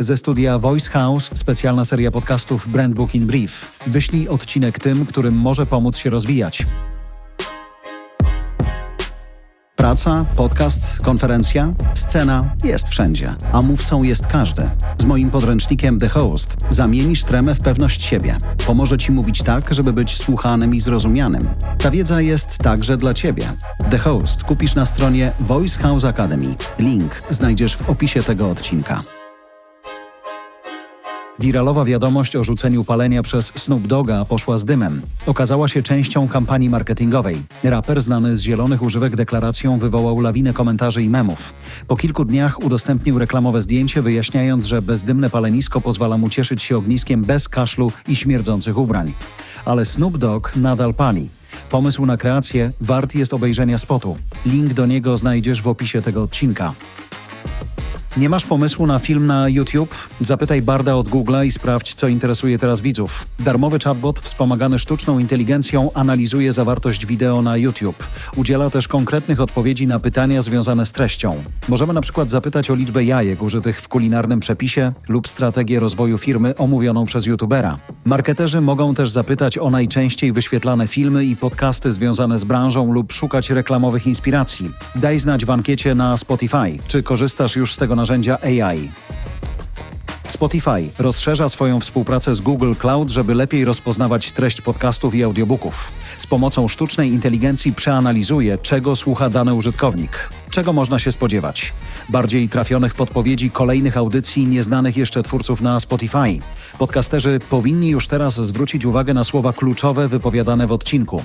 Ze studia Voice House specjalna seria podcastów Brand Book in Brief. Wyślij odcinek tym, którym może pomóc się rozwijać. Praca, podcast, konferencja, scena jest wszędzie, a mówcą jest każdy. Z moim podręcznikiem The Host zamienisz tremę w pewność siebie. Pomoże ci mówić tak, żeby być słuchanym i zrozumianym. Ta wiedza jest także dla ciebie. The Host kupisz na stronie Voice House Academy. Link znajdziesz w opisie tego odcinka. Wiralowa wiadomość o rzuceniu palenia przez Snoop Dogga poszła z dymem. Okazała się częścią kampanii marketingowej. Raper znany z zielonych używek deklaracją wywołał lawinę komentarzy i memów. Po kilku dniach udostępnił reklamowe zdjęcie, wyjaśniając, że bezdymne palenisko pozwala mu cieszyć się ogniskiem bez kaszlu i śmierdzących ubrań. Ale Snoop Dogg nadal pali. Pomysł na kreację wart jest obejrzenia spotu. Link do niego znajdziesz w opisie tego odcinka. Nie masz pomysłu na film na YouTube? Zapytaj Barda od Google'a i sprawdź, co interesuje teraz widzów. Darmowy chatbot wspomagany sztuczną inteligencją analizuje zawartość wideo na YouTube. Udziela też konkretnych odpowiedzi na pytania związane z treścią. Możemy na przykład zapytać o liczbę jajek użytych w kulinarnym przepisie lub strategię rozwoju firmy omówioną przez YouTubera. Marketerzy mogą też zapytać o najczęściej wyświetlane filmy i podcasty związane z branżą lub szukać reklamowych inspiracji. Daj znać w ankiecie na Spotify, czy korzystasz już z tego narzędzia AI. Spotify rozszerza swoją współpracę z Google Cloud, żeby lepiej rozpoznawać treść podcastów i audiobooków. Z pomocą sztucznej inteligencji przeanalizuje, czego słucha dany użytkownik. Czego można się spodziewać? Bardziej trafionych podpowiedzi kolejnych audycji nieznanych jeszcze twórców na Spotify. Podcasterzy powinni już teraz zwrócić uwagę na słowa kluczowe wypowiadane w odcinku.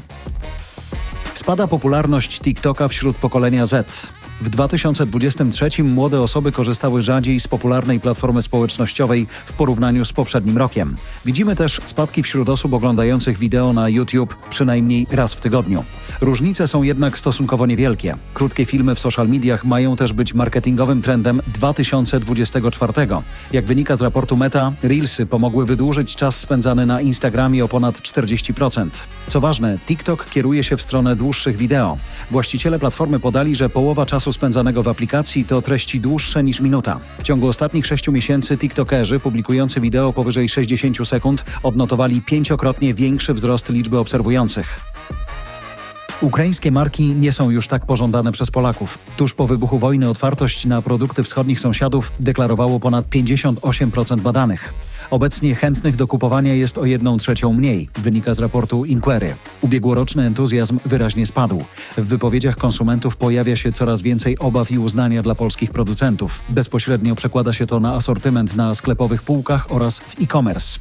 Spada popularność TikToka wśród pokolenia Z. W 2023 młode osoby korzystały rzadziej z popularnej platformy społecznościowej w porównaniu z poprzednim rokiem. Widzimy też spadki wśród osób oglądających wideo na YouTube przynajmniej raz w tygodniu. Różnice są jednak stosunkowo niewielkie. Krótkie filmy w social mediach mają też być marketingowym trendem 2024. Jak wynika z raportu Meta, Reelsy pomogły wydłużyć czas spędzany na Instagramie o ponad 40%. Co ważne, TikTok kieruje się w stronę dłuższych wideo. Właściciele platformy podali, że połowa czasu spędzanego w aplikacji to treści dłuższe niż minuta. W ciągu ostatnich 6 miesięcy TikTokerzy publikujący wideo powyżej 60 sekund odnotowali pięciokrotnie większy wzrost liczby obserwujących. Ukraińskie marki nie są już tak pożądane przez Polaków. Tuż po wybuchu wojny otwartość na produkty wschodnich sąsiadów deklarowało ponad 58% badanych. Obecnie chętnych do kupowania jest o jedną trzecią mniej, wynika z raportu Inquiry. Ubiegłoroczny entuzjazm wyraźnie spadł. W wypowiedziach konsumentów pojawia się coraz więcej obaw i uznania dla polskich producentów. Bezpośrednio przekłada się to na asortyment na sklepowych półkach oraz w e-commerce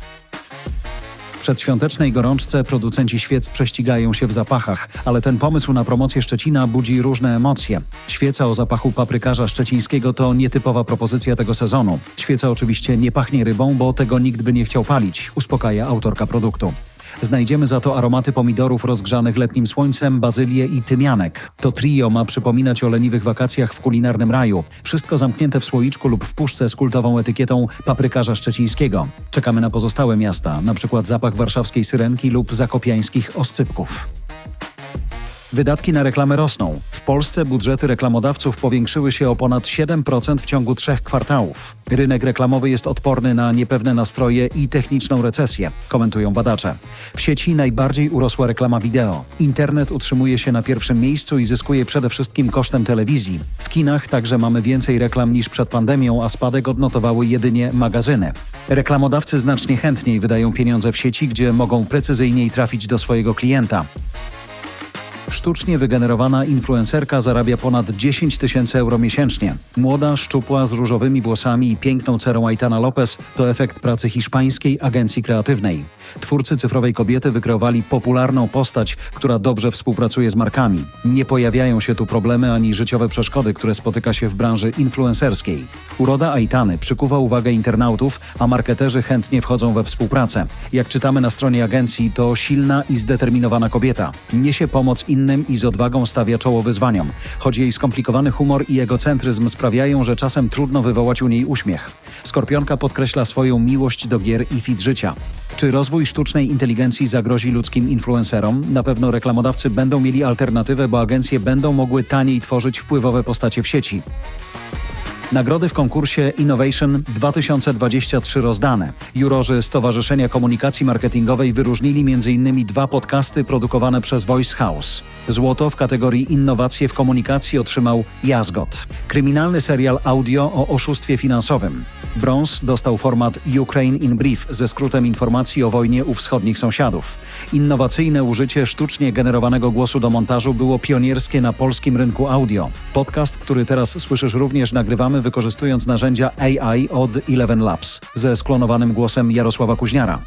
przedświątecznej gorączce producenci świec prześcigają się w zapachach, ale ten pomysł na promocję Szczecina budzi różne emocje. Świeca o zapachu paprykarza szczecińskiego to nietypowa propozycja tego sezonu. Świeca oczywiście nie pachnie rybą, bo tego nikt by nie chciał palić, uspokaja autorka produktu. Znajdziemy za to aromaty pomidorów rozgrzanych letnim słońcem, bazylię i tymianek. To trio ma przypominać o leniwych wakacjach w kulinarnym raju. Wszystko zamknięte w słoiczku lub w puszce z kultową etykietą paprykarza szczecińskiego. Czekamy na pozostałe miasta, na przykład zapach warszawskiej syrenki lub zakopiańskich oscypków. Wydatki na reklamę rosną. W Polsce budżety reklamodawców powiększyły się o ponad 7% w ciągu trzech kwartałów. Rynek reklamowy jest odporny na niepewne nastroje i techniczną recesję, komentują badacze. W sieci najbardziej urosła reklama wideo. Internet utrzymuje się na pierwszym miejscu i zyskuje przede wszystkim kosztem telewizji. W kinach także mamy więcej reklam niż przed pandemią, a spadek odnotowały jedynie magazyny. Reklamodawcy znacznie chętniej wydają pieniądze w sieci, gdzie mogą precyzyjniej trafić do swojego klienta. Sztucznie wygenerowana influencerka zarabia ponad 10 tysięcy euro miesięcznie. Młoda, szczupła, z różowymi włosami i piękną cerą Aitana Lopez to efekt pracy hiszpańskiej agencji kreatywnej. Twórcy cyfrowej kobiety wykreowali popularną postać, która dobrze współpracuje z markami. Nie pojawiają się tu problemy ani życiowe przeszkody, które spotyka się w branży influencerskiej. Uroda Aitany przykuwa uwagę internautów, a marketerzy chętnie wchodzą we współpracę. Jak czytamy na stronie agencji, to silna i zdeterminowana kobieta. Niesie pomoc innym i z odwagą stawia czoło wyzwaniom. Choć jej skomplikowany humor i egocentryzm sprawiają, że czasem trudno wywołać u niej uśmiech. Skorpionka podkreśla swoją miłość do gier i fit życia. Czy rozwój sztucznej inteligencji zagrozi ludzkim influencerom? Na pewno reklamodawcy będą mieli alternatywę, bo agencje będą mogły taniej tworzyć wpływowe postacie w sieci. Nagrody w konkursie Innovation 2023 rozdane. Jurorzy Stowarzyszenia Komunikacji Marketingowej wyróżnili m.in. dwa podcasty produkowane przez Voice House. Złoto w kategorii Innowacje w komunikacji otrzymał Jazgot. Kryminalny serial audio o oszustwie finansowym. Brąz dostał format Ukraine in Brief ze skrótem informacji o wojnie u wschodnich sąsiadów. Innowacyjne użycie sztucznie generowanego głosu do montażu było pionierskie na polskim rynku audio. Podcast, który teraz słyszysz również nagrywamy wykorzystując narzędzia AI od Eleven Labs ze sklonowanym głosem Jarosława Kuźniara.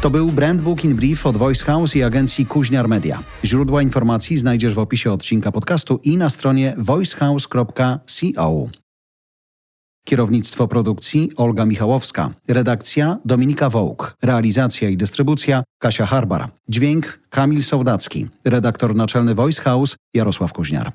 To był Brand Book in Brief od Voice House i agencji Kuźniar Media. Źródła informacji znajdziesz w opisie odcinka podcastu i na stronie voicehouse.co. Kierownictwo produkcji Olga Michałowska. Redakcja Dominika Wołk. Realizacja i dystrybucja Kasia Harbar. Dźwięk Kamil Sołdacki. Redaktor naczelny Voice House Jarosław Kuźniar.